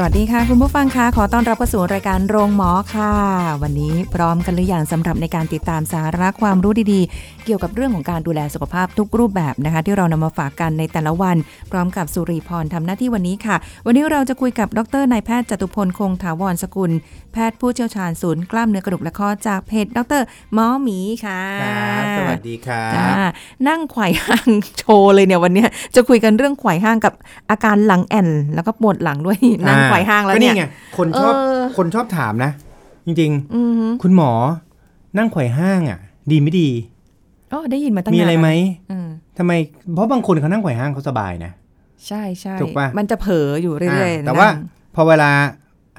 สวัสดีค่ะ คุณผู้ฟังคะขอต้อนรับเข้าสู่รายการโรงหมอค่ะ วันนี้พร้อมกันหรือยังสำหรับในการติดตามสาระความรู้ดีๆ เกี่ยวกับเรื่องของการดูแลสุขภาพทุกรูปแบบนะคะ ที่เรานำมาฝากกันในแต่ละวัน พร้อมกับสุริพรทำหน้าที่วันนี้ค่ะ วันนี้เราจะคุยกับดรนายแพทย์จตุพลคงถาวรสกุล แพทย์ผู้เชี่ยวชาญศูนย์กล้ามเนื้อกระดูกและข้อจากเพจดรหมอหมีค่ะครับสวัสดีครัจ้าบนั่งไขว่ห้างโชว์เลยเนี่ยวันเนี้ยจะคุยกันเรื่องไขว่ห้างกับอาการหลังแอนแล้วก็ปวดหลังด้วยนั่งไขว่ห้างแล้วก็เนี่ยไงคนชอบเออคนชอบถามนะ จริงอือฮึๆคุณหมอนั่งไขว่ห้างอะ ดีไม่ดีอ๋อได้ยินมาตั้งมีนานอะไรไหมอืมทำไม เพราะบางคนเขานั่งไขว่ห้างเขาสบายนะใช่ใช่ถูกปะมันจะเผลออยู่เรื่อยอ่าๆแต่ว่านั่งพอเวลา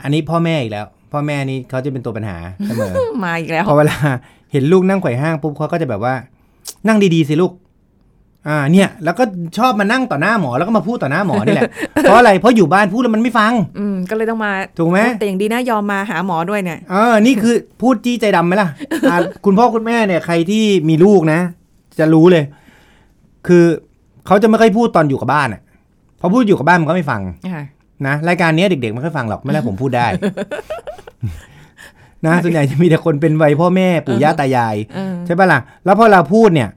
อันนี้พ่อแม่อีกแล้ว พ่อแม่นี่เขาจะเป็นตัวปัญหาเสมอมาอีกแล้วพอเวลาเห็นลูกนั่งไขว่ห้างปุ๊บเขาก็จะแบบว่า นั่งดีๆสิลูก อ่าเนี่ยแล้วก็ชอบมานั่งต่อหน้าหมอแล้วก็มาพูดต่อหน้าหมอนี่แหละ เพราะอะไรเพราะอยู่บ้านพูดแล้วมันไม่ฟัง อืมก็เลยต้องมาถูกไหมแต่อย่างดีนะยอมมาหาหมอด้วยเนี่ยเออนี่คือพูดจี้ใจดำไหมล่ะอะคุณพ่อคุณแม่เนี่ยใครที่มีลูกนะ จะรู้เลย คือเขาจะไม่ค่อยพูดตอนอยู่กับบ้านอะพอพูดอยู่กับบ้านมันก็ไม่ฟังค่ะนะรายการเนี้ยเด็กๆไม่ค่อยฟังหรอกไม่แล้วผมพูดได้นะส่วนใหญ่จะมีแต่คนเป็นวัยพ่อแม่ปู่ย่าตายายเออใช่ปะล่ะแล้วพอเราพูดเนี่ย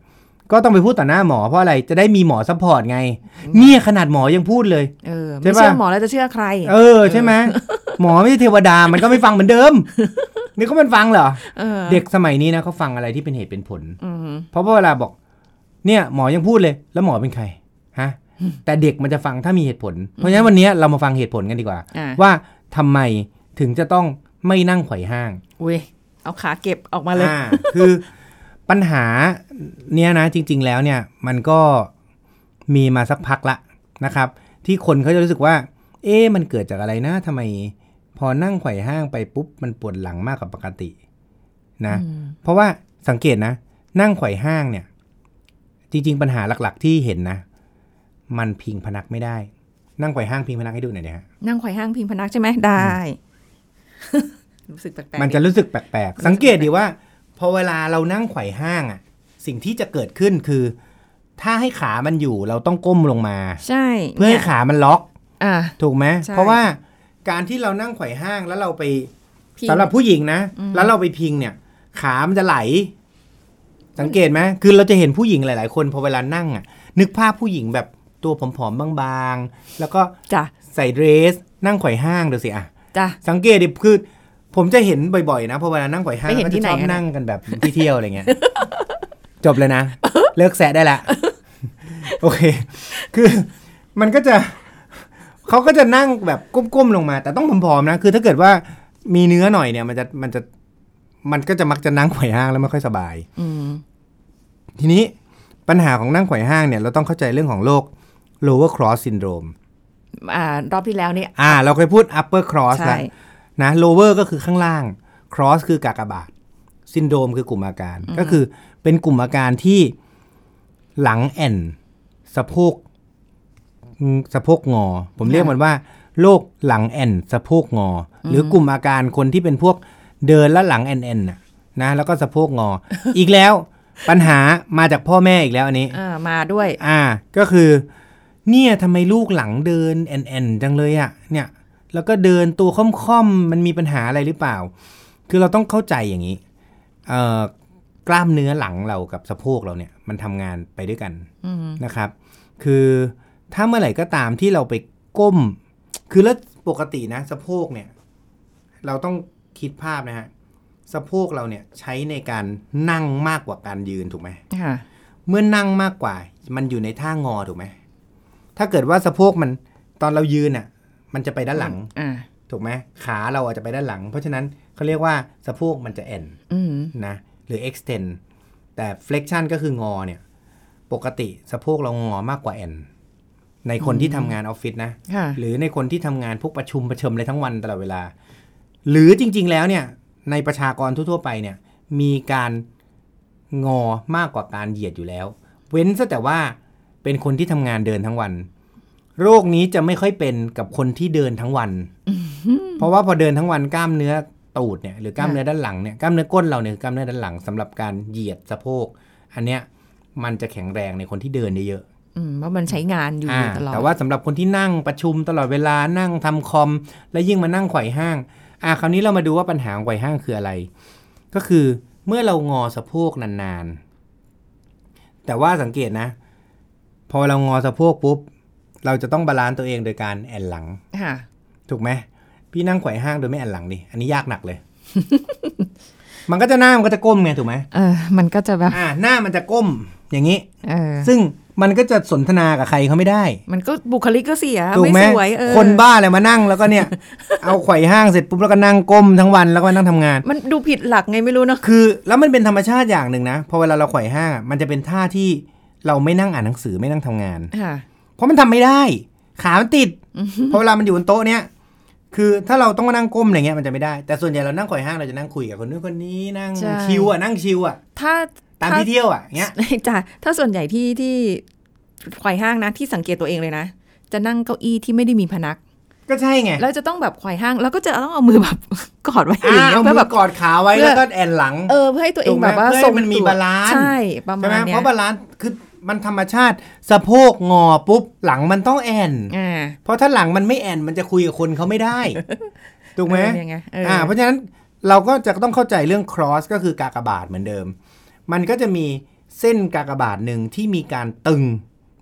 ก็ต้องไปพูดต่อหน้าหมอเพราะอะไรจะได้มีหมอ support ไง เนี่ยขนาดหมอยังพูดเลยเออใช่ไม่ปะเชื่อหมอแล้วจะเชื่อใคร เออใช่ไหมหมอไม่ใช่เทวดามันก็ไม่ฟังเหมือนเดิมนี่ก็มันฟังเหรอเออเด็กสมัยนี้นะเขาฟังอะไรที่เป็นเหตุเป็นผลอืมเพราะว่าเวลาบอก เนี่ย หมอยังพูดเลย แล้วหมอเป็นใครฮะแต่เด็กมันจะฟังถ้ามีเหตุผล เพราะฉะนั้นวันนี้เรามาฟังเหตุผลกันดีกว่าอ่าว่าทำไมถึงจะต้องไม่นั่งไขว่ห้างอุ้ยเอาขาเก็บออกมาเลยอ่าคือ ปัญหาเนี้ยนะจริง ๆ แล้วเนี่ยมันก็มีมาสักพักละนะครับ ที่คนเขาจะรู้สึกว่า เอ๊ะมันเกิดจากอะไรนะทำไมพอนั่งไขว่ห้างไปปุ๊บมันปวดหลังมากกว่าปกตินะอืมเพราะว่าสังเกตนะ นั่งไขว่ห้างเนี่ย จริง ๆ ปัญหาหลักๆ ที่เห็นนะ มันพิงพนักไม่ได้ นั่งไขว่ห้างพิงพนักให้ดูหน่อยนะฮะนั่งไขว่ห้างพิงพนักใช่ไหมได้ รู้สึกแปลกๆมันจะรู้สึกแปลกๆสังเกตดีว่า พอเวลาเรานั่งไขว่ห้างอะสิ่งที่จะเกิดขึ้นคือ ถ้าให้ขามันอยู่เราต้องก้มลงมา ใช่เพื่อให้ขามันล็อกอ่า ถูกไหมใช่ เพราะว่าการที่เรานั่งไขว่ห้างแล้วเราไปพิง สำหรับผู้หญิงนะ อืม แล้วเราไปพิงเนี่ย ขามันจะไหล สังเกตไหมคือเราจะเห็นผู้หญิงหลาย ๆ คนพอเวลานั่งอะนึกภาพผู้หญิงแบบตัวผอมๆบางๆ แล้วก็จ้ะใส่เดรส นั่งไขว่ห้างดูสิอะจ้ะสังเกตดิคือ ผมจะเห็นบ่อยๆนะพอเวลานั่งไขว่ห้างไปเห็นก็ที่จะไหนชอบกันอะนั่งกันแบบที่เที่ยวอะไรเงี้ย จบเลยนะ เลิกแซะได้ละ โอเค คือมันก็จะเขาก็จะนั่งแบบก้มๆลงมา แต่ต้องผอมๆนะ คือถ้าเกิดว่ามีเนื้อหน่อยเนี่ย มันจะมันจะมันก็จะมักจะนั่งไขว่ห้างแล้วไม่ค่อยสบาย อืมทีนี้ปัญหาของนั่งไขว่ห้างเนี่ย เราต้องเข้าใจเรื่องของโรค lower cross syndrome อ่ารอบที่แล้วเนี่ยอ่า เราเคยพูด upper cross ใช่แล้ว นะ lower ก็คือข้างล่าง cross คือกากบาท syndrome คือกลุ่มอาการ ก็คือเป็นกลุ่มอาการที่หลังแอนสะโพกอืมสะโพกงอ ผมเรียกมันว่าโรคหลังแอนสะโพกงอ หรือกลุ่มอาการคนที่เป็นพวกเดินแล้วหลังแอนแอนน่ะนะแล้วก็สะโพกงอ อีกแล้วปัญหามาจากพ่อแม่อีกแล้วอันนี้อ่ามาด้วย อ่า ก็คือ เนี่ยทำไมลูกหลังเดินแอนแอนจังเลยอะ่ะ เนี่ย แล้วก็เดินตัวค่อมๆมันมีปัญหาอะไรหรือเปล่า คือเราต้องเข้าใจอย่างนี้เอ่อกล้ามเนื้อหลังเรากับสะโพกเราเนี่ย มันทำงานไปด้วยกันอืมนะครับ คือถ้าเมื่อไหร่ก็ตามที่เราไปก้ม คือแล้วปกตินะ สะโพกเนี่ย เราต้องคิดภาพนะฮะสะโพกเราเนี่ยใช้ในการนั่งมากกว่าการยืนถูกไหมค่ะเมื่อนั่งมากกว่า มันอยู่ในท่างอถูกไหมถ้าเกิดว่าสะโพกมันตอนเรายืนอะ มันจะไปด้านหลังอ่าถูกไหมขาเราอาจจะไปด้านหลัง เพราะฉะนั้นเขาเรียกว่าสะโพกมันจะแอนอืมนะหรือ extend แต่ flexion ก็คืองอเนี่ย ปกติสะโพกเรางอมากกว่าแอนในคนที่ทำงานออฟฟิศนะค่ะหรือในคนที่ทำงานพวกประชุมประชมอะไรทั้งวันตลอดเวลา หรือจริง ๆ แล้วเนี่ย ในประชากรทั่วๆไปเนี่ย มีการงอมากกว่าการเหยียดอยู่แล้ว เว้นซะแต่ว่าเป็นคนที่ทำงานเดินทั้งวัน โรคนี้จะไม่ค่อยเป็นกับคนที่เดินทั้งวัน เพราะว่าพอเดินทั้งวันกล้ามเนื้อตูดเนี่ยหรือกล้ามเนื้อด้านหลังเนี่ยกล้ามเนื้อก้นเราเนี่ยคือกล้ามเนื้อด้านหลังสำหรับการเหยียดสะโพก อันเนี้ยมันจะแข็งแรงในคนที่เดินเยอะๆอืมเพราะมันใช้งานอยู่อ่าตลอดแต่ว่าสำหรับคนที่นั่งประชุมตลอดเวลานั่งทำคอม และยิ่งมานั่งไขว่ห้าง อ่าคราวนี้เรามาดูว่าปัญหาของไขว่ห้างคืออะไร ก็คือเมื่อเรางอสะโพกนานๆแต่ว่าสังเกตนะ พอเรางอสะโพกปุ๊บ เราจะต้อง balance ตัวเองโดยการแอ่นหลังค่ะถูกไหมพี่นั่งไขว่ห้างโดยไม่แอ่นหลังดิอันนี้ยากหนักเลย มันก็จะหน้ามันก็จะก้มไงถูกไหมเออ มันก็จะแบบอ่าหน้ามันจะก้มอย่างนี้เออซึ่งมันก็จะสนทนากับใครเขาไม่ได้ มันก็บุคลิกก็เสียถูกไม่ไหมสวยเออคนบ้าอะไรมานั่งแล้วก็เนี่ย เอาไขว่ห้างเสร็จปุ๊บแล้วก็นั่งก้มทั้งวันแล้วก็นั่งทำงาน มันดูผิดหลักไงไม่รู้เนาะคือ แล้วมันเป็นธรรมชาติอย่างหนึ่งนะพอเวลาเราไขว่ห้างอะมันจะเป็นท่าที่เราไม่นั่งอ่านหนังสือไม่นั่งทำงานค่ะ เพราะมันทำไม่ได้ ขามันติดเพราะเวลามันอยู่บนโต๊ะเนี้ยคือถ้าเราต้องมานั่งก้มอะไรเงี้ยมันจะไม่ได้ แต่ส่วนใหญ่เรานั่งไขว่ห้างเราจะนั่งคุยกับคนนู้นคนนี้นั่งใช่ชิวอะนั่งชิวอะถ้าตามถ้ที่เที่ยวอะเงี้ยจ้ะถ้าส่วนใหญ่ที่ที่ไขว่ห้างนะที่สังเกตตัวเองเลยนะ จะนั่งเก้าอี้ที่ไม่ได้มีพนัก ก็ใช่ไงแล้วจะต้องแบบไขว่ห้างแล้วก็จะต้องเอามือแบบกอดไว้ออ่าย่างเงี้ยเอาเพื่มือแบอบกอดขาไว้เพื่อแล้วก็แอนหลังเออเพื่อให้ตัวเองถูกไหมแบบว่าเพื่อให้ทรงมันมีตัวบาลานซ์ใช่ประมาใช่ณไหมเนี้เพยราะบาลานซ์คือ มันธรรมชาติสะโพกงอปุ๊บหลังมันต้องแอนอ่าเพราะถ้าหลังมันไม่แอนมันจะคุยกับคนเขาไม่ได้ถูกไหมเออยังไงเออออ่า เพราะฉะนั้นเราก็จะต้องเข้าใจเรื่อง cross ก็คือกากบาทเหมือนเดิม มันก็จะมีเส้นกากบาทหนึ่งที่มีการตึง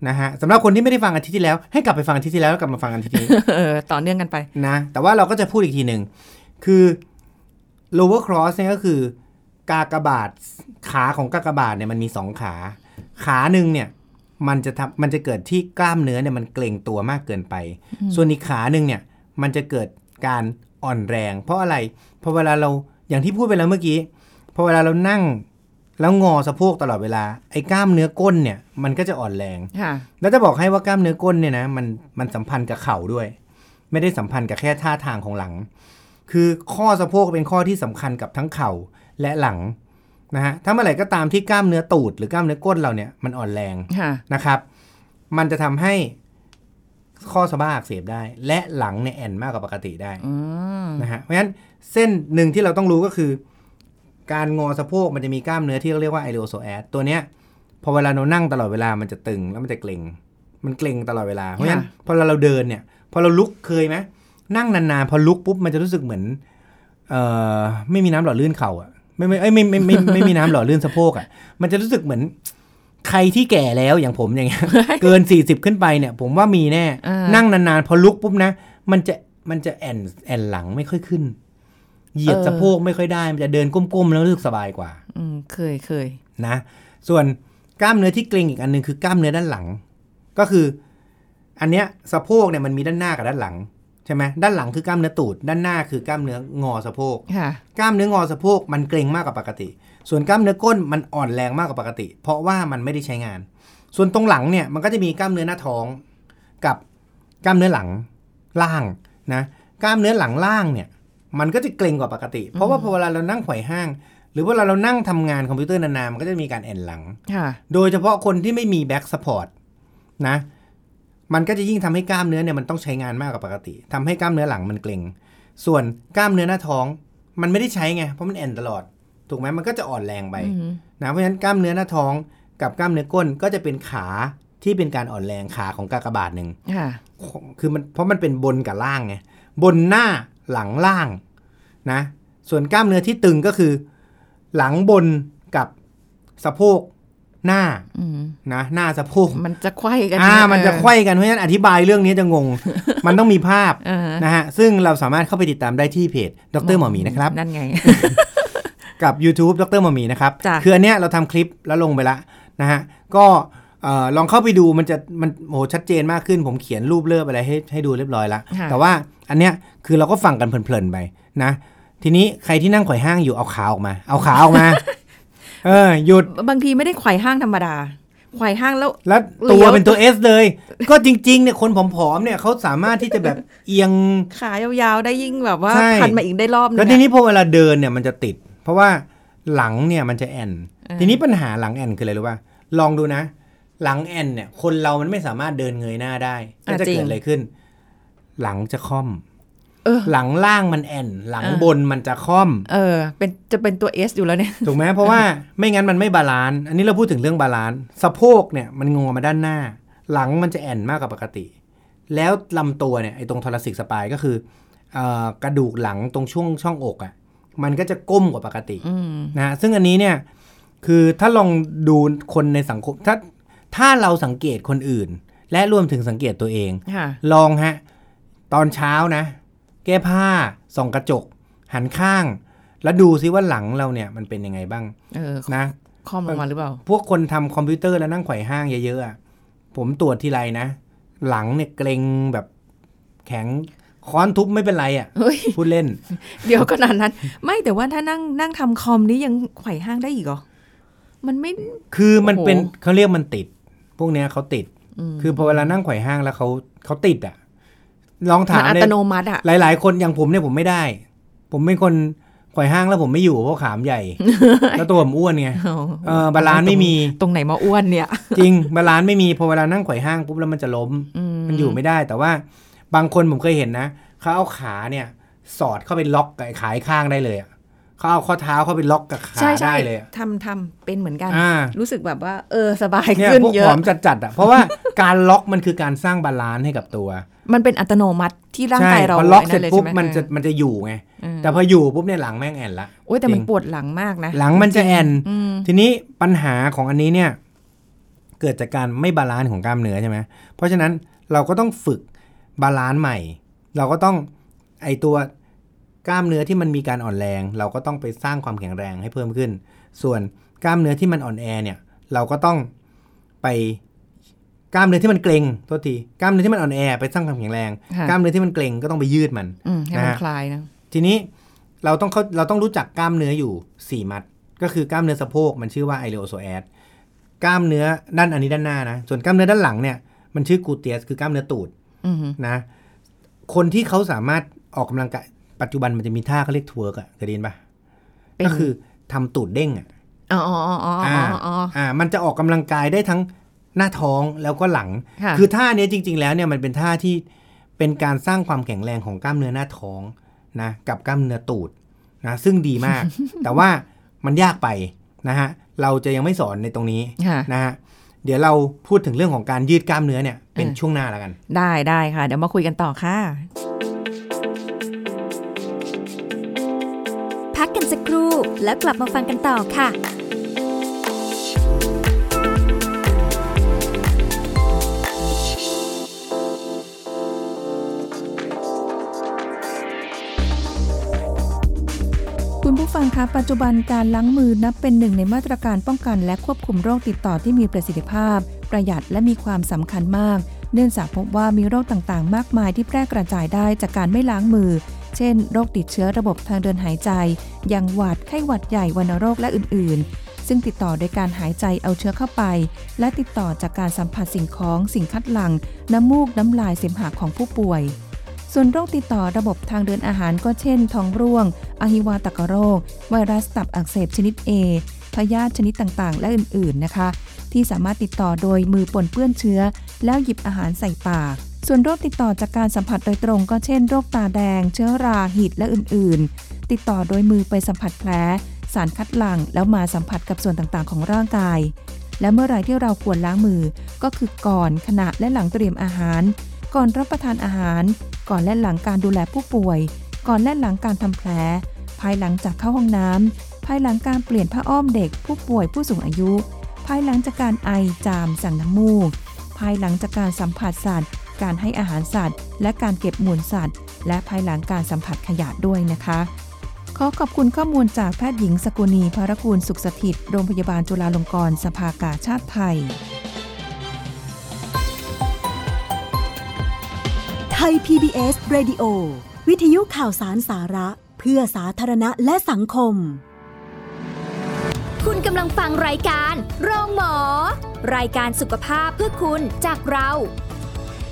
นะฮะสำหรับคนที่ไม่ได้ฟังอาทิตย์ที่แล้ว ให้กลับไปฟังอาทิตย์ที่แล้วแล้วกลับมาฟังอาทิตย์นี้เออต่อเนื่องกันไปนะแต่ว่าเราก็จะพูดอีกทีหนึ่งคือ lower cross เนี่ยก็คือกากบาทขาของกากบาทเนี่ยมันมีสองขา ขาหนึ่งเนี่ยมันจะทำมันจะเกิดที่กล้ามเนื้อเนี่ยมันเกร็งตัวมากเกินไป ส่วนอีกขาหนึ่งเนี่ยมันจะเกิดการอ่อนแรง เพราะอะไรเพราะเวลาเราอย่างที่พูดไปแล้วเมื่อกี้พอเวลาเรานั่งแล้วงอสะโพกตลอดเวลาไอ้กล้ามเนื้อก้นเนี่ยมันก็จะอ่อนแรงค่ะแล้วจะบอกให้ว่ากล้ามเนื้อก้นเนี่ยนะมันมันสัมพันธ์กับเข่าด้วย ไม่ได้สัมพันธ์กับแค่ท่าทางของหลัง คือข้อสะโพกเป็นข้อที่สำคัญกับทั้งเข่าและหลัง นะฮะถ้าเมื่อไหร่ก็ตามที่กล้ามเนื้อตูดหรือกล้ามเนื้อก้นเราเนี่ยมันอ่อนแรงค่ะนะครับ มันจะทำให้ข้อสะบ้าอักเสบได้ และหลังเนี่ยแอนมากกว่าปกติได้อืมนะฮะเพราะฉะนั้นเส้นหนึ่งที่เราต้องรู้ก็คือ การงอสะโพกมันจะมีกล้ามเนื้อที่เรียกว่าไอเ o โซแอดตัวเนี้ยพอเวลาเรานั่งตลอดเวลามันจะตึงแล้วมันจะเกร็ง มันเกร็งตลอดเวลาเพราะฉะนั้นพอเราเดินเนี่ยพอเราลุกเคยไหมนั่งนานๆพอลุกปุ๊บมันจะรู้สึกเหมือนเอ่อไม่มีน้ำหล่อลื่นเข่าอะ ไม่ไม่เอ้ยไม่ไม่ไม่ไม่ไม่มีน้ำหล่อลื่นสะโพกอะมันจะรู้สึกเหมือนใครที่แก่แล้วอย่างผมอย่างเงี้ยเกินสี่สิบขึ้นไปเนี่ย ผมว่ามีแน่อ่านั่งนานๆ พอลุกปุ๊บนะ มันจะมันจะแอนแอนหลังไม่ค่อยขึ้น เหยียดสะโพกไม่ค่อยได้ มันจะเดินก้มๆแล้วรู้สึกสบายกว่า อืมเคยเคยนะ ส่วนกล้ามเนื้อที่เกร็งอีกอันหนึงคือกล้ามเนื้อด้านหลัง ก็คือ อันเนี้ยสะโพกเนี่ยมันมีด้านหน้ากับด้านหลังใช่ไหมด้านหลังคือกล้ามเนื้อตูด ด้านหน้าคือกล้ามเนื้องอสะโพกค่ะกล้ามเนื้องอสะโพกมันเกร็งมากกว่าปกติ ส่วนกล้ามเนื้อก้นมันอ่อนแรงมากกว่าปกติ เพราะว่ามันไม่ได้ใช้งาน ส่วนตรงหลังเนี่ยมันก็จะมีกล้ามเนื้อหน้าท้อง กับกล้ามเนื้อหลังล่างนะกล้ามเนื้อหลังล่างเนี่ยมันก็จะเกร็งกว่าปกติ เพราะว่าพอเวลาเรานั่งไขว่ห้าง หรือเวลาเรานั่งทำงานคอมพิวเตอร์นานๆมันก็จะมีการแอ่นหลังค่ะโดยเฉพาะคนที่ไม่มี back support นะ มันก็จะยิ่งทำให้กล้ามเนื้อเนี่ยมันต้องใช้งานมากกว่าปกติทำให้กล้ามเนื้อหลังมันเกร็ง ส่วนกล้ามเนื้อหน้าท้อง มันไม่ได้ใช้ไงเพราะมันแอนตลอด ถูกไหมมันก็จะอ่อนแรงไปอืมนะเพราะฉะนั้นกล้ามเนื้อหน้าท้องกับกล้ามเนื้อก้นก็จะเป็นขาที่เป็นการอ่อนแรงขาของกากบาทหนึ่งค่ะคือมันเพราะมันเป็นบนกับล่างไงบนหน้าหลังล่างนะส่วนกล้ามเนื้อที่ตึงก็คือ หลังบนกับสะโพก หน้าอืมนะหน้าสะโพกมันจะไขว้กันอ่าเยมันจะไขว้กันเพราะฉะนั้นอธิบายเรื่องนี้จะงง มันต้องมีภาพเออนะฮะซึ่งเราสามารถเข้าไปติดตามได้ที่เพจดรหมอหมีนะครับ นั่นไง กับ YouTube ดรหมอหมีนะครับจ้ะคืออันเนี้ยเราทำคลิปแล้วลงไปละนะฮะก็เอ่อลองเข้าไปดูมันจะมันโหชัดเจนมากขึ้น ผมเขียนรูปเลิบอะไรให้ให้ดูเรียบร้อยละค่ะแต่ว่าอันเนี้ยคือเราก็ฟังกันเพลินๆไปนะ ทีนี้ใครที่นั่งไขว่ห้างอยู่เอาขาออกมา เอาขาออกมา เออหยุดบางทีไม่ได้ไขว่ห้างธรรมดาไขว่ห้างแล้วแล้วตัวเป็นตัว S เลย ก็จริงๆเนี่ยคนผอมๆเนี่ยเขาสามารถที่จะแบบเอียงขายาวๆได้ยิ่งแบบว่าใช่พันมาอีกได้รอบนึงแล้วอะทีนี้พอเวลาเดินเนี่ยมันจะติด เพราะว่าหลังเนี่ยมันจะแอนอ่าทีนี้ปัญหาหลังแอนคืออะไรรู้ป่ะลองดูนะ หลังแอนเนี่ย คนเรามันไม่สามารถเดินเงยหน้าได้ก็จะเกิดอะไรขึ้น หลังจะค่อมเออ หลังล่างมันแอนหลังอ่าบนมันจะค่อม เออ เป็นจะเป็นตัว S อยู่แล้วเนี่ย ถถูกไหมเพราะว่าไม่งั้นมันไม่ balance อันนี้เราพูดถึงเรื่อง balance สะโพกเนี่ยมันงอมาด้านหน้า หลังมันจะแอ่นมากกว่าปกติ แล้วลำตัวเนี่ยไอ้ตรง thoracic spine ก็คือเอ่อกระดูกหลังตรงช่วงช่องอกอะ่ะ มันก็จะก้มกว่าปกติอืมนะฮะซึ่งอันนี้เนี่ยคือถ้าลองดูคนในสังคมถ้าถ้าเราสังเกตคนอื่น และรวมถึงสังเกตตัวเองค่ะลองฮะตอนเช้านะ แก้ผ้าส่องกระจก หันข้าง แล้วดูซิว่าหลังเราเนี่ยมันเป็นยังไงบ้างเออนะคอมลงมาหรือเปล่า พวกคนทำคอมพิวเตอร์แล้วนั่งไขว่ห้างเยอะๆอะผมตรวจทีไรนะ หลังเนี่ยเกรงแบบแข็งค้อนทุบไม่เป็นไรอะ่ะเฮ้ยพูดเล่น เดี๋ยวขนาดนั้น ไม่แต่ว่าถ้านั่งนั่งทำคอมนี้ยังไขว่ห้างได้อีกเหรอ มันไม่ คือมันเป็นโอ้โหเขาเรียกมันติด พวกเนี้ยเขาติด คือพอเวลานั่งไขว่ห้างแล้วเขาเขาติดอะ่ะ ลองถามมันอัตโนมัติเลยอะหลาย ๆ คนอย่างผมเนี่ยผมไม่ได้ ผมเป็นคนไขว่ห้างแล้วผมไม่อยู่เพราะขาใหญ่ แล้วตัวผมอ้วนไงเออ balance ไม่มีตรงไหนมาอ้วนเนี่ย จริง balance ไม่มีพอเวลานั่งไขว่ห้างปุ๊บแล้วมันจะล้มมันอยู่ไม่ได้ แต่ว่าบางคนผมเคยเห็นนะเขาเอาขาเนี่ย สอดเข้าไปล็อกกับไอ้ขายข้างได้เลยอะ เขาเอาข้อเท้าเข้าไปล็อกกับขาใช่ใช่ได้เลยอะทำทำเป็นเหมือนกันอ่ารู้สึกแบบว่า เออสบายเนี่ยขึ้นพวกเยผอะอมจัดๆอะเพราะว่าการล็อกมันคือการสร้าง balance ให้กับตัว มันเป็นอัตโนมัติที่ร่างใช่กายเราพอล็อกเสร็จไนั่นลยปุ๊บใช่ไหมันจะเออมันจะอยู่ไงอืมแต่พออยู่ปุ๊บเนี่ยหลังแม่งแอ่นละโอ้ยแต่มันจริงปวดหลังมากนะ หลังมันจะแอนอืมทีนี้ปัญหาของอันนี้เนี่ย เกิดจากการไม่ balance ของกล้ามเนื้อใช่ไหมเพราะฉะนั้นเราก็ต้องฝึก balance ใหม่ เราก็ต้องไอตัว กล้ามเนื้อที่มันมีการอ่อนแรง เราก็ต้องไปสร้างความแข็งแรงให้เพิ่มขึ้น ส่วนกล้ามเนื้อที่มันอ่อนแอเนี่ยเราก็ต้องไปกล้ามเนื้อที่มันเกร็งโทษทีกล้ามเนื้อที่มันอ่อนแอไปสร้างความแข็งแรงค่ะกล้ามเนื้อที่มันเกร็งก็ต้องไปยืดมันอืมให้มันนะฮะคลายนะทีนี้เราต้องเขาเราต้องรู้จักกล้ามเนื้ออยู่ 4 มัด ก็คือกล้ามเนื้อสะโพกมันชื่อว่าไอเลโอโซแอดกล้ามเนื้อด้านอันนี้ด้านหน้านะส่วนกล้ามเนื้อด้านหลังเนี่ยมันชื่อกูเตียสคือกล้ามเนื้อตูดอืมนะคนที่เขาสามารถออกกำลังกาย ปัจจุบันมันจะมีท่าเขาเรียก twerk อะเคยได้ยินปะเป็นก็คือทำตูดเด้งอะอ๋ออ๋ออ๋ออ๋ออ่าอ๋ออ่ามันจะออกกำลังกายได้ทั้งหน้าท้องแล้วก็หลังค่ะคือท่าเนี้ยจริง ๆ แล้วเนี่ยมันเป็นท่าที่เป็นการสร้างความแข็งแรงของกล้ามเนื้อหน้าท้องนะกับกล้ามเนื้อตูดนะซึ่งดีมาก แต่ว่ามันยากไปนะฮะเราจะยังไม่สอนในตรงนี้ค่ะนะฮะเดี๋ยวเราพูดถึงเรื่องของการยืดกล้ามเนื้อเนี่ยเป็นช่วงหน้าแล้วกัน ได้ได้ค่ะ เดี๋ยวมาคุยกันต่อค่ะ กันสักครู่ แล้วกลับมาฟังกันต่อค่ะคุณผู้ฟังคะปัจจุบันการล้างมือนับเป็นหนึ่งในมาตรการป้องกันและควบคุมโรคติดต่อที่มีประสิทธิภาพ ประหยัดและมีความสำคัญมาก เนื่องจากพบว่ามีโรคต่างๆ มากมายที่แพร่กระจายได้จากการไม่ล้างมือ เช่น โรคติดเชื้อระบบทางเดินหายใจ อย่างหวัดไข้หวัดใหญ่วัณโรคและอื่น ๆ ซึ่งติดต่อโดยการหายใจเอาเชื้อเข้าไป และติดต่อจากการสัมผัสสิ่งของสิ่งคัดหลั่งน้ำมูกน้ำลายเสมหะของผู้ป่วย ส่วนโรคติดต่อระบบทางเดินอาหารก็เช่น ท้องร่วง อหิวาตกโรค ไวรัสตับอักเสบชนิด A พยาธิชนิดต่าง ๆ และอื่น ๆ นะคะ ที่สามารถติดต่อโดยมือปนเปื้อนเชื้อ แล้วหยิบอาหารใส่ปาก ส่วนโรคติดต่อจากการสัมผัสโดยตรงก็เช่นโรคตาแดง เชื้อราหิดและอื่น ๆ ติดต่อโดยมือไปสัมผัสแผล สารคัดหลั่งแล้วมาสัมผัสกับส่วนต่างๆ ของร่างกาย และเมื่อไรที่เราควรล้างมือ ก็คือก่อนขณะและหลังเตรียมอาหาร ก่อนรับประทานอาหาร ก่อนและหลังการดูแลผู้ป่วย ก่อนและหลังการทำแผล ภายหลังจากเข้าห้องน้ำภายหลังการเปลี่ยนผ้าอ้อมเด็ก ผู้ป่วยผู้สูงอายุ ภายหลังจากการไอจามสั่งน้ำมูก ภายหลังจากการสัมผัสสัตว์ การให้อาหารสัตว์ และการเก็บมูลสัตว์ และภายหลังการสัมผัสขยะด้วยนะคะ ขอขอบคุณข้อมูลจากแพทย์หญิงสกุณีภารกูลสุขสถิต โรงพยาบาลจุฬาลงกรณ์สภากาชาติไทย ไทย PBS Radio วิทยุข่าวสารสาระ เพื่อสาธารณะและสังคม คุณกำลังฟังรายการ โรงหมอ รายการสุขภาพเพื่อคุณจากเรา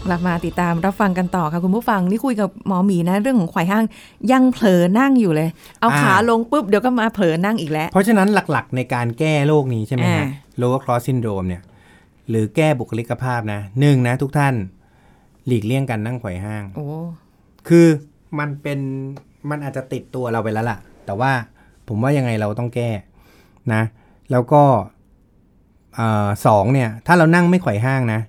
กลับมาติดตามรับฟังกันต่อค่ะคุณผู้ฟังนี่คุยกับหมอหมีนะเรื่องของไขว่ห้างยังเผลอนั่งอยู่เลย เอาอ่าขาลงปุ๊บเดี๋ยวก็มาเผลอนั่งอีกแล้ว เพราะฉะนั้นหลักๆ ในการแก้โรคนี้ใช่ไหมอ่าฮะ lower cross syndrome เนี่ยหรือแก้บุคลิกภาพนะหนึ่งนะทุกท่านหลีกเลี่ยงการนั่งไขว่ห้างโอ้คือมันเป็นมันอาจจะติดตัวเราไปแล้วล่ะ แต่ว่าผมว่ายังไงเราต้องแก้นะ แล้วก็เอ่อสองเนี่ย ถ้าเรานั่งไม่ไขว่ห้างนะ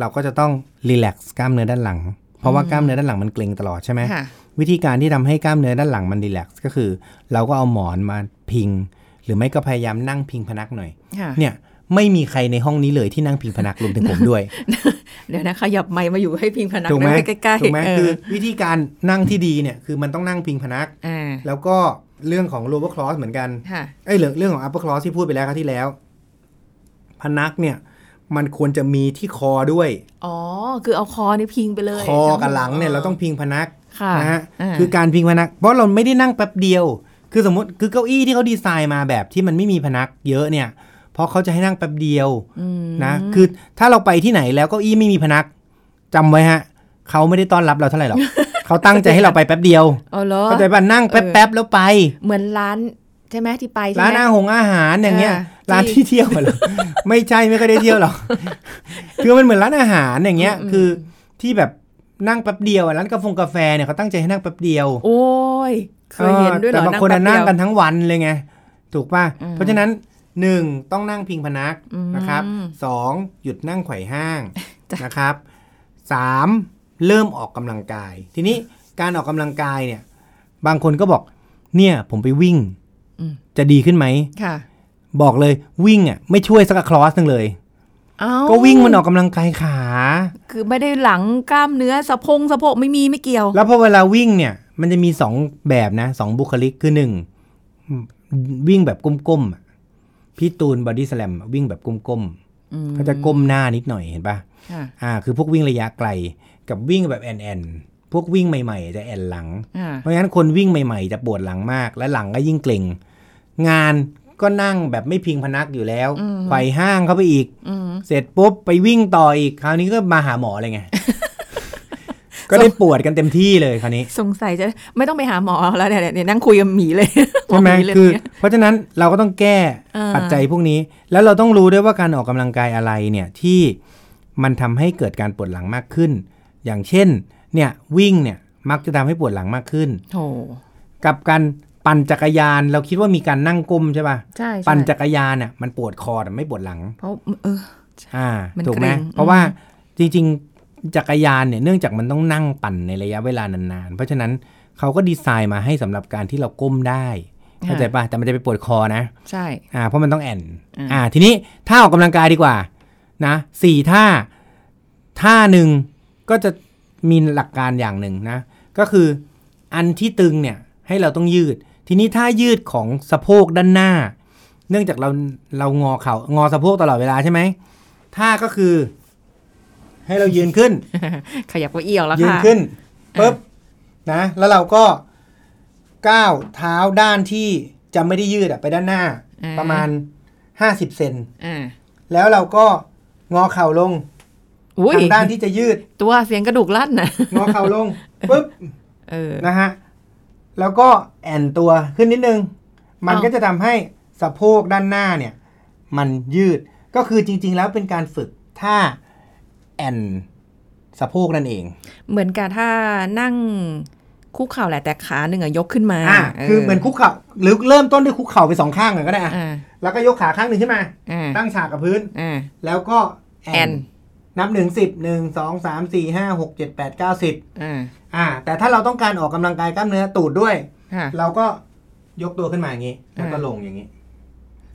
เราก็จะต้องรีแลกซ์กล้ามเนื้อด้านหลัง เพราะว่ากล้ามเนื้อด้านหลังมันเกร็งตลอดใช่ไหมค่ะวิธีการที่ทำให้กล้ามเนื้อด้านหลังมันรีแลกซ์ก็คือ เราก็เอาหมอนมาพิง หรือไม่ก็พยายามนั่งพิงพนักหน่อยค่ะเนี่ยไม่มีใครในห้องนี้เลยที่นั่งพิงพนักรวมถึงผมด้วย เดี๋ยวนะขยับไมค์มาอยู่ให้พิงพนักถูกไหมนะใกล้ๆถูกไหมเอคืออวิธีการนั่งที่ดีเนี่ยคือมันต้องนั่งพิงพนักอ่าแล้วก็เรื่องของ lower cross เหมือนกันค่ะไอ้ยเรื่องเรื่องของ upper cross ที่พูดไปแล้วครั้งที่แล้ว พนักเนี่ย มันควรจะมีที่คอด้วย อ๋อ คือเอาคอนี่พิงไปเลย คอกับหลังเนี่ยเราต้องพิงพนักค่ะนะฮะาคือการพิงพนัก เพราะเราไม่ได้นั่งแป๊บเดียว คือสมมติคือเก้าอี้ที่เขาดีไซน์มาแบบที่มันไม่มีพนักเยอะเนี่ย เพราะเขาจะให้นั่งแป๊บเดียวมนะ คือถ้าเราไปที่ไหนแล้วเก้าอี้ไม่มีพนักจำไว้ฮะ เขาไม่ได้ต้อนรับเราเท่าไหร่หรอก เขาตั้งใจให้เราไปแป๊บเดียวอ๋อเหรอเข้าใจป่ะนั่งแป๊บๆแล้วไป เหมือนร้านใช่ไหมที่ไปใช่ไหมร้านอาหงอาหารอย่างเงี้ยอ่าร้านที่ที่เที่ยวเหรอไม่ใช่ไม่เคยได้เที่ยวหรอกคือมันเหมือนร้านอาหารอย่างเงี้ยอืมคือที่แบบนั่งแป๊บเดียวอะร้านกาแฟกาแฟเนี่ยเขาตั้งใจให้นั่งแป๊บเดียว โอ้ยเคยเห็นด้วยเหรแต่อบางคนอะนั่งแป๊บกันเดียวทั้งวันเลยไงถูกป่ะอืมเพราะฉะนั้นหนึ่งต้องนั่งพิงพนักอืมนะครับสองหยุดนั่งไขว่ห้างจ้ะนะครับสามเริ่มออกกำลังกาย ทีนี้การออกกำลังกายเนี่ย บางคนก็บอก เนี่ยผมไปวิ่งอืม จะดีขึ้นไหมค่ะ บอกเลยวิ่งอะไม่ช่วยสักคลอสหนึงเลยเอ้าก็วิ่งมันออกกำลังกายขา คือไม่ได้หลังกล้ามเนื้อสะโพงสะโพกไม่มีไม่เกี่ยว แล้วพอเวลาวิ่งเนี่ย มันจะมีสองแบบนะสองบุคลิกคือหนึ่งวิ่งแบบก้มๆอะพี่ตูนบอดี้สแลมวิ่งแบบก้มอืมๆเขาจะก้มหน้านิดหน่อยเห็นปะค่ะอ่า คือพวกวิ่งระยะไกลกับวิ่งแบบแอ่นแอ่นพวกวิ่งใหม่ ๆ จะแอ่นหลังอ่าเพราะฉะนั้นคนวิ่งใหม่ ๆ จะปวดหลังมาก และหลังก็ยิ่งเกร็ง งานก็นั่งแบบไม่พิงพนักอยู่แล้วไขว่ห้างเข้าไปอีกอืมเสร็จปุ๊บไปวิ่งต่ออีก คราวนี้ก็มาหาหมอเลยไง ก็ได้ปวดกันเต็มที่เลยคราวนี้ สงสัยจะไม่ต้องไปหาหมอแล้วเนี่ยเนี่ยนั่งคุยกับหมีเลยใช่ไหมหเลยคือเนี่ยเพราะฉะนั้นเราก็ต้องแก้อ่าปัจจัยพวกนี้ แล้วเราต้องรู้ด้วยว่าการออกกำลังกายอะไรเนี่ยที่มันทำให้เกิดการปวดหลังมากขึ้น อย่างเช่น เนี่ยวิ่งเนี่ยมักจะทำให้ปวดหลังมากขึ้นโถกับการ ปั่นจักรยานเราคิดว่ามีการนั่งก้มใช่ป่ะใช่ใช่ปั่นจักรยานเนี่ยมันปวดคอแต่ไม่ปวดหลัง เพราะเอออ่ามันถูกไหมเกร็งเพราะว่าจริง ๆ จักรยานเนี่ยเนื่องจากมันต้องนั่งปั่นในระยะเวลานานๆ เพราะฉะนั้นเขาก็ดีไซน์มาให้สำหรับการที่เราก้มได้เข้าใจป่ะแต่มันจะไปปวดคอนะ ใช่อ่าเพราะมันต้องแอนอ่าอ่าทีนี้ท่าออกกำลังกายดีกว่า นะสี่ท่าท่าหนึ่งก็จะมีหลักการอย่างหนึ่งนะ ก็คืออันที่ตึงเนี่ยให้เราต้องยืด ทีนี้ท่ายืดของสะโพกด้านหน้า เนื่องจากเราเรางอเขา่างอสะโพกตลอดเวลาใช่ไหมท่าก็คือ ให้เรายืนขึ้น ขยับเก็เอี้ยวแล้วยืนค่ะขึ้นปุ๊บนะ แล้วเราก็ก้าวเท้าด้านที่จะไม่ได้ยืดอะไปด้านหน้าอ่าประมาณห้าสิบเซนอ่าแล้วเราก็งอเข่าลงอุ้ยทางด้านที่จะยืด ตัวเสียงกระดูกลั่นนะงอเข่าลงปุ๊บเออนะฮะ แล้วก็แอนตัวขึ้นนิดนึง มันอ้าวก็จะทำให้สะโพกด้านหน้าเนี่ย มันยืดก็คือจริง ๆ แล้วเป็นการฝึกท่าแอนสะโพกนั่นเอง เหมือนกับถ้านั่งคุกเข่าแหละแต่ขาหนึ่งอะยกขึ้นมาอ่าคือเหมือนคุกเข่าหรือเริ่มต้นด้วยคุกเข่าไปสองข้างก่อนก็ได้อะอ่าแล้วก็ยกขาข้างหนึ่งขึ้นมาอ่าตั้งฉากกับพื้นอ่าแล้วก็แอแอนน นับหนึ่งสิบหนึ่งสองสามสี่ห้าหกเจ็ดแปดเก้าสิบอ่าอ่าแต่ถ้าเราต้องการออกกำลังกายกล้ามเนื้อตูดด้วยค่ะเราก็ยกตัวขึ้นมาอย่างนี้ แล้วก็อ่าลงอย่างนี้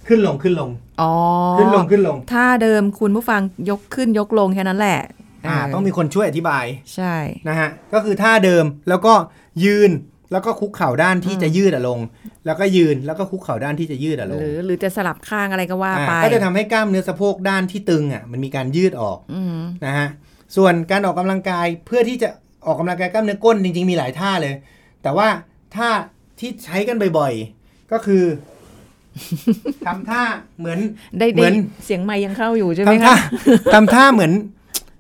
ขึ้นลงขึ้นลงอ๋อขึ้นลงขึ้นลง ถ้าเดิมคุณผู้ฟังยกขึ้นยกลงแค่นั้นแหละ อ่าเต้องมีคนช่วยอธิบาย ใช่นะฮะก็คือท่าเดิมแล้วก็ยืน แล้วก็คุกเข่าด้านที่จะยืดอะลง แล้วก็ยืนแล้วก็คุกเข่าด้านที่จะยืดอะลหงรือหรือจะสลับข้างอะไรก็ว่าอ่าไป ก็จะทำให้กล้ามเนื้อสะโพกด้านที่ตึงอะมันมีการยืดออกอืมนะฮะ ส่วนการออกกำลังกายเพื่อที่จะออกกำลังกายกล้ามเนื้อก้นจริง ๆ มีหลายท่าเลย แต่ว่าท่าที่ใช้กันบ่อยๆ ก็คือทำท่าเหมือนได้เหมืได้อนเสียงไม้ยังเข้าอยู่ใช่ไหมทำท่าคะทำท่าเหมือน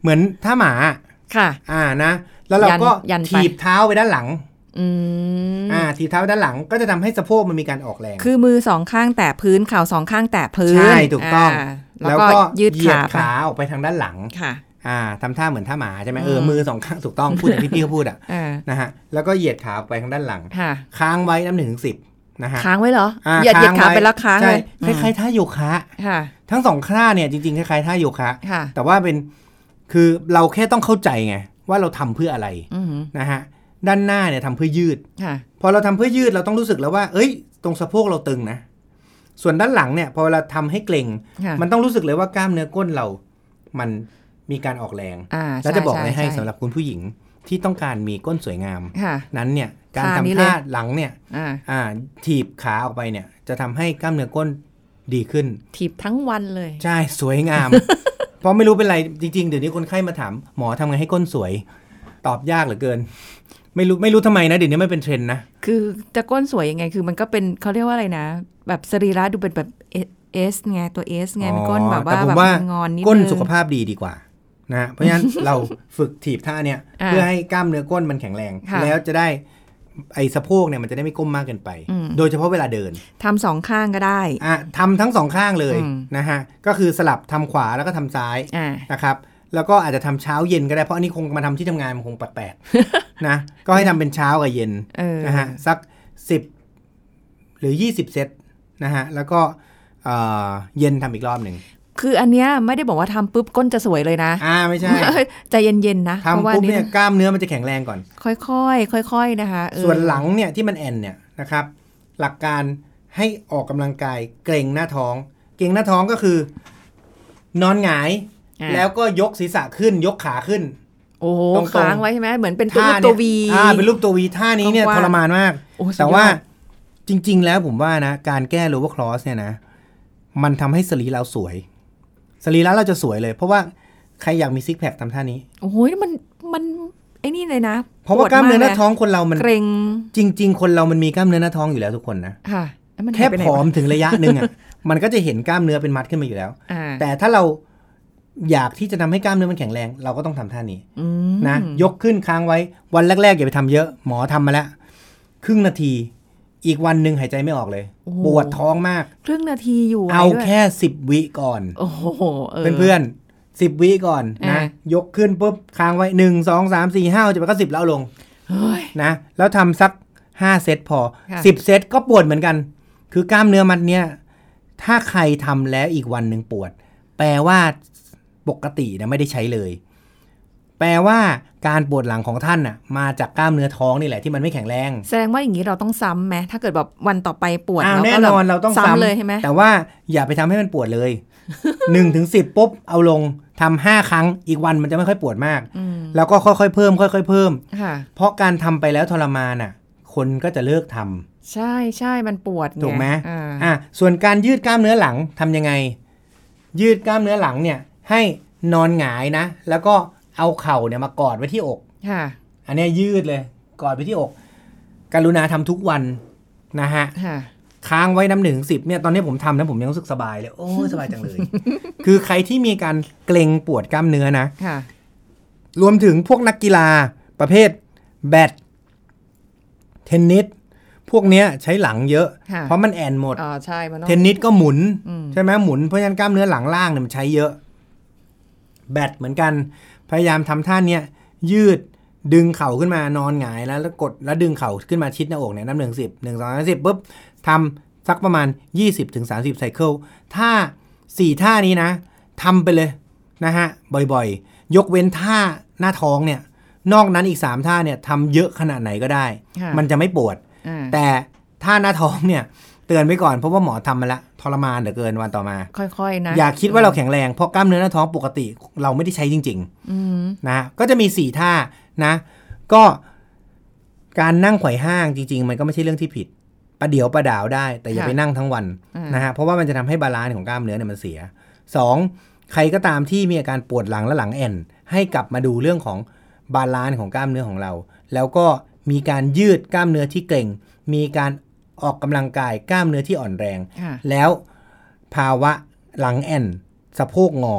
เหมือนท่าหมาค่ะ อ่านะ แล้วเราก็ยันยันไปถีบเท้าไปด้านหลัง อืมอ่าถีบเท้าไปด้านหลังก็จะทำให้สะโพกมันมีการออกแรง คือมือสองข้างแตะพื้นเข่าสองข้างแตะพื้น ใช่ ถูกต้องาแล้วก็ยืดเหยียขาดไปขาออกไปทางด้านหลังค่ะอ่าทำท่าเหมือนท่าหมาใช่ไหมเอออืมมือสองข้างถูกต้องพูดอย่างที่พี่เขาพูดอะอ่านะฮะแล้วก็เหยียดขาออกไปทางด้านหลังค่ะค้างไว้น้ำหนึ่งถึงสิบนะฮะค้างไว้เหรออ่าเหยียดเหยียดขาว้ไปแล้วค้างใช่เลยคล้ายๆท่าโยคะค่ะ ทั้งสองท่าเนี่ยจริงๆคล้ายๆท่าโยคะค่ะแต่ว่าเป็นคือเราแค่ต้องเข้าใจไงว่าเราทำเพื่ออะไรอือหือนะฮะ ด้านหน้าเนี่ยทำเพื่อยืดค่ะพอเราทำเพื่อยืดเราต้องรู้สึกแล้วว่า เอ้ย ตรงสะโพกเราตึงนะ ส่วนด้านหลังเนี่ย พอเวลาทำให้เกร็งค่ะมันต้องรู้สึกเลยว่ากล้ามเนื้อก้นเรา มันมีการออกแรงอ่าแล้วจะบอกอะไรช่ให้ช่สำหรับคุณผู้หญิงที่ต้องการมีก้นสวยงามค่ะนั้นเนี่ย การท่าทำนี้เลยท่าหลังเนี่ยอ่าอ่าถีบขาออกไปเนี่ย จะทำให้กล้ามเนื้อก้นดีขึ้น ถีบทั้งวันเลย ใช่สวยงาม เพราะไม่รู้เป็นไรจริงๆเดี๋ยวนี้คนไข้มาถามหมอทำไงให้ก้นสวย ตอบยากเหลือเกิน ไม่รู้ไม่รู้ทำไมนะเดี๋ยวนี้ไม่เป็นเทรนด์นะ คือจะก้นสวยยังไง คือมันก็เป็นเขาเรียกว่าอะไรนะ แบบสรีระดูเป็นแบบ S ไงตัว S ไงเป็นก้นแบบว่าแต่ผมแบบว่างอนนิดก้นนึงสุขภาพดีดีกว่านะฮะเพราะฉะนั้นเราฝึกถีบท่าเนี่ยอ่าเพื่อให้กล้ามเนื้อก้นมันแข็งแรงค่ะแล้วจะได้ไอ้สะโพกเนี่ยมันจะได้ไม่ก้มมากเกินไปอืมโดยเฉพาะเวลาเดินทำสองข้างก็ได้อะทำทั้งสองข้างเลยอืมนะฮะ ก็คือสลับทำขวาแล้วก็ทำซ้ายอ่านะครับ แล้วก็อาจจะทำเช้าเย็นก็ได้ เพราะอันนี้คงมาทำที่ทำงานมันคงแปลกๆนะ ก็ให้ทำเป็นเช้ากับเย็นเออนะฮะสักสิบหรือยี่สิบเซตนะฮะแล้วก็เอ่อเย็นทำอีกรอบหนึ่งคืออันเนี้ยไม่ได้บอกว่าทำปุ๊บก้นจะสวยเลยนะ อ่าไม่ใช่ใจเย็นๆนะเพราะทำว่าปุ๊บนี่เนี่ยกล้ามเนื้อมันจะแข็งแรงก่อน ค่อยๆค่อย ๆนะคะเออส่วนหลังเนี่ยที่มันแอนเนี่ยนะครับ หลักการให้ออกกำลังกายเกรงหน้าท้อง เกรงหน้าท้องก็คือนอนหงายอะ แล้วก็ยกศีรษะขึ้นยกขาขึ้น โอ้โหตรงๆค้างไว้ใช่ไหมเหมือนเป็นตัวท่ารูปเนี่ตัวยวีอ่าเป็นรูปตัววีท่านี้เนี่ยกว้างๆทรมานมากโอ้สุดยอดแต่ว่าจริง ๆ แล้วผมว่านะ การแก้ lower cross เนี่ยนะ มันทำให้สรีเราสวย สรีระเราจะสวยเลย เพราะว่าใครอยากมีซิกแพคทำท่านี้ โอ้โหนี่มันมันไอ้นี่เลยนะ เพราะว่ากล้ามเนื้อหน้าปวดท้องคนเรามันเกรงจริง ๆ คนเรามันมีกล้ามเนื้อหน้าท้องอยู่แล้วทุกคนนะค่ะล้วมันแค่หายไปไหนผอมวะถึงระยะหนึ่งอะมันก็จะเห็นกล้ามเนื้อเป็นมัดขึ้นมาอยู่แล้วอ่าแต่ถ้าเรา อยากที่จะทำให้กล้ามเนื้อมันแข็งแรง เราก็ต้องทำท่านี้อืมนะยกขึ้นค้างไว้วันแรกๆอย่าไปทำเยอะ หมอทำมาแล้ว ครึ่งนาทีอีกวันหนึ่งหายใจไม่ออกเลยโอ้โหปวดท้องมาก ครึ่งนาทีอยู่ไว้เอาด้วยแค่สิบวิก่อนโอ้โหเออเพื่อนๆสิบวิก่อนนะอะยกขึ้นปุ๊บค้างไว้หนึ่งสองสามสี่ห้าจะไปก็สิบแล้วเอาลงเฮ้ยนะ แล้วทำสักห้าเซตพอค่ะสิบเซตก็ปวดเหมือนกัน คือกล้ามเนื้อมัดเนี้ยถ้าใครทำแล้วอีกวันหนึ่งปวด แปลว่า ปกตินะไม่ได้ใช้เลย แปลว่าการปวดหลังของท่านน่ะ มาจากกล้ามเนื้อท้องนี่แหละที่มันไม่แข็งแรง แสดงว่าอย่างนี้เราต้องซ้ำไหมถ้าเกิดแบบวันต่อไปปวดอ้าวเราแน่ก็นแบบอนเราต้องซ้ำซ้ำเลยใช่ไหมแต่ว่าอย่าไปทำให้มันปวดเลยหนึ่งถึงสิบปุ๊บเอาลงทำห้าครั้งอีกวันมันจะไม่ค่อยปวดมากอืมแล้วก็ค่อยๆเพิ่ม ค่อย ๆ เพิ่มค่ะเพราะการทำไปแล้วทรมานอะ คนก็จะเลิกทำใช่ใช่มันปวดงถูกไหมอ่าอะส่วนการยืดกล้ามเนื้อหลังทำยังไง ยืดกล้ามเนื้อหลังเนี่ย ให้นอนหงายนะ แล้วก็เอาเข่าเนี่ยมากอดไว้ที่อกค่ะอันเนี้ยยืดเลยกอดไปที่อก กรุณาทำทุกวันนะฮะค่ะค้างไว้น้ำหนึ่งสิบเนี่ยตอนนี้ผมทำนะผมยังรู้สึกสบายเลย โอ้ยสบายจังเลย คือใครที่มีการเกร็งปวดกล้ามเนื้อนะค่ะ รวมถึงพวกนักกีฬาประเภทแบดเทนนิสพวกเนี้ยใช้หลังเยอะค่ะเพราะมันแอนหมดอ๋อใช่มันต้องเทนนิสก็หมุนอืมใช่ไหมหมุนเพราะฉะนั้นกล้ามเนื้อหลังล่างเนี่ยมันใช้เยอะ แบดเหมือนกัน พยายามทำท่าเนี้ยยืดดึงเข่าขึ้นมานอนหงายแล้วแล้วกดแล้วดึงเข่าขึ้นมาชิดหน้าอกเนี่ยน้ำหนึ่งสิบหนึ่งสองสามสิบปุ๊บทำสักประมาณ 20-30ถึง30ไซเคิลถ้าสี่ท่านี้นะทำไปเลยนะฮะบ่อยๆ ยกเว้นท่าหน้าท้องเนี่ย นอกนั้นอีก 3 ท่าเนี่ยทำเยอะขนาดไหนก็ได้ค่ะมันจะไม่ปวดอ่าแต่ท่าหน้าท้องเนี่ยเตือนไว้ก่อนเพราะว่าหมอทำมาแล้วทรมานเหลือเกินวันต่อมา ค่อยๆนะอย่าคิดว่าเราแข็งแรงเพราะกล้ามเนื้อหน้าท้องปกติเราไม่ได้ใช้จริงอืมๆนะก็จะมีสี่ท่านะ ก็การนั่งไขว่ห้างจริง ๆ มันก็ไม่ใช่เรื่องที่ผิดประเดี๋ยวประดาวได้ แต่อย่าค่ะไปนั่งทั้งวันอ่ะนะฮะเพราะว่ามันจะทำให้ balance ของกล้ามเนื้อเนี่ยมันเสียสองใครก็ตามที่มีอาการปวดหลังและหลังแอ่นให้กลับมาดูเรื่องของ balance ของกล้ามเนื้อของเรา แล้วก็มีการยืดกล้ามเนื้อที่เกร็ง มีการ ออกกำลังกายกล้ามเนื้อที่อ่อนแรงค่ะแล้วภาวะหลังแอ่นสะโพกงอ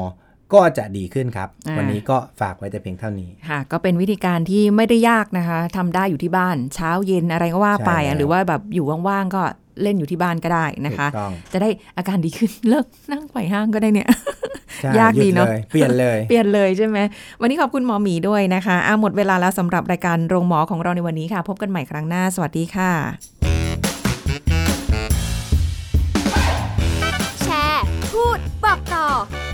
ก็จะดีขึ้นครับอ่าวันนี้ก็ฝากไว้แต่เพียงเท่านี้ค่ะ ก็เป็นวิธีการที่ไม่ได้ยากนะคะทำได้อยู่ที่บ้าน เช้าเย็นอะไรก็ว่าไปใช่แล้วหรือว่าแบบอยู่ว่างๆก็เล่นอยู่ที่บ้านก็ได้นะคะถูกต้องจะได้อาการดีขึ้นเลิกนั่งไขว่ห้างก็ได้เนี่ยใช่ยากหดีเนอะลยเปลี่ยนเลย เปลี่ยนเลยใช่ไหม วันนี้ขอบคุณหมอหมีด้วยนะคะอะหมดเวลาแล้วสำหรับรายการโรงหมอของเราในวันนี้ค่ะ พบกันใหม่ครั้งหน้า สวัสดีค่ะ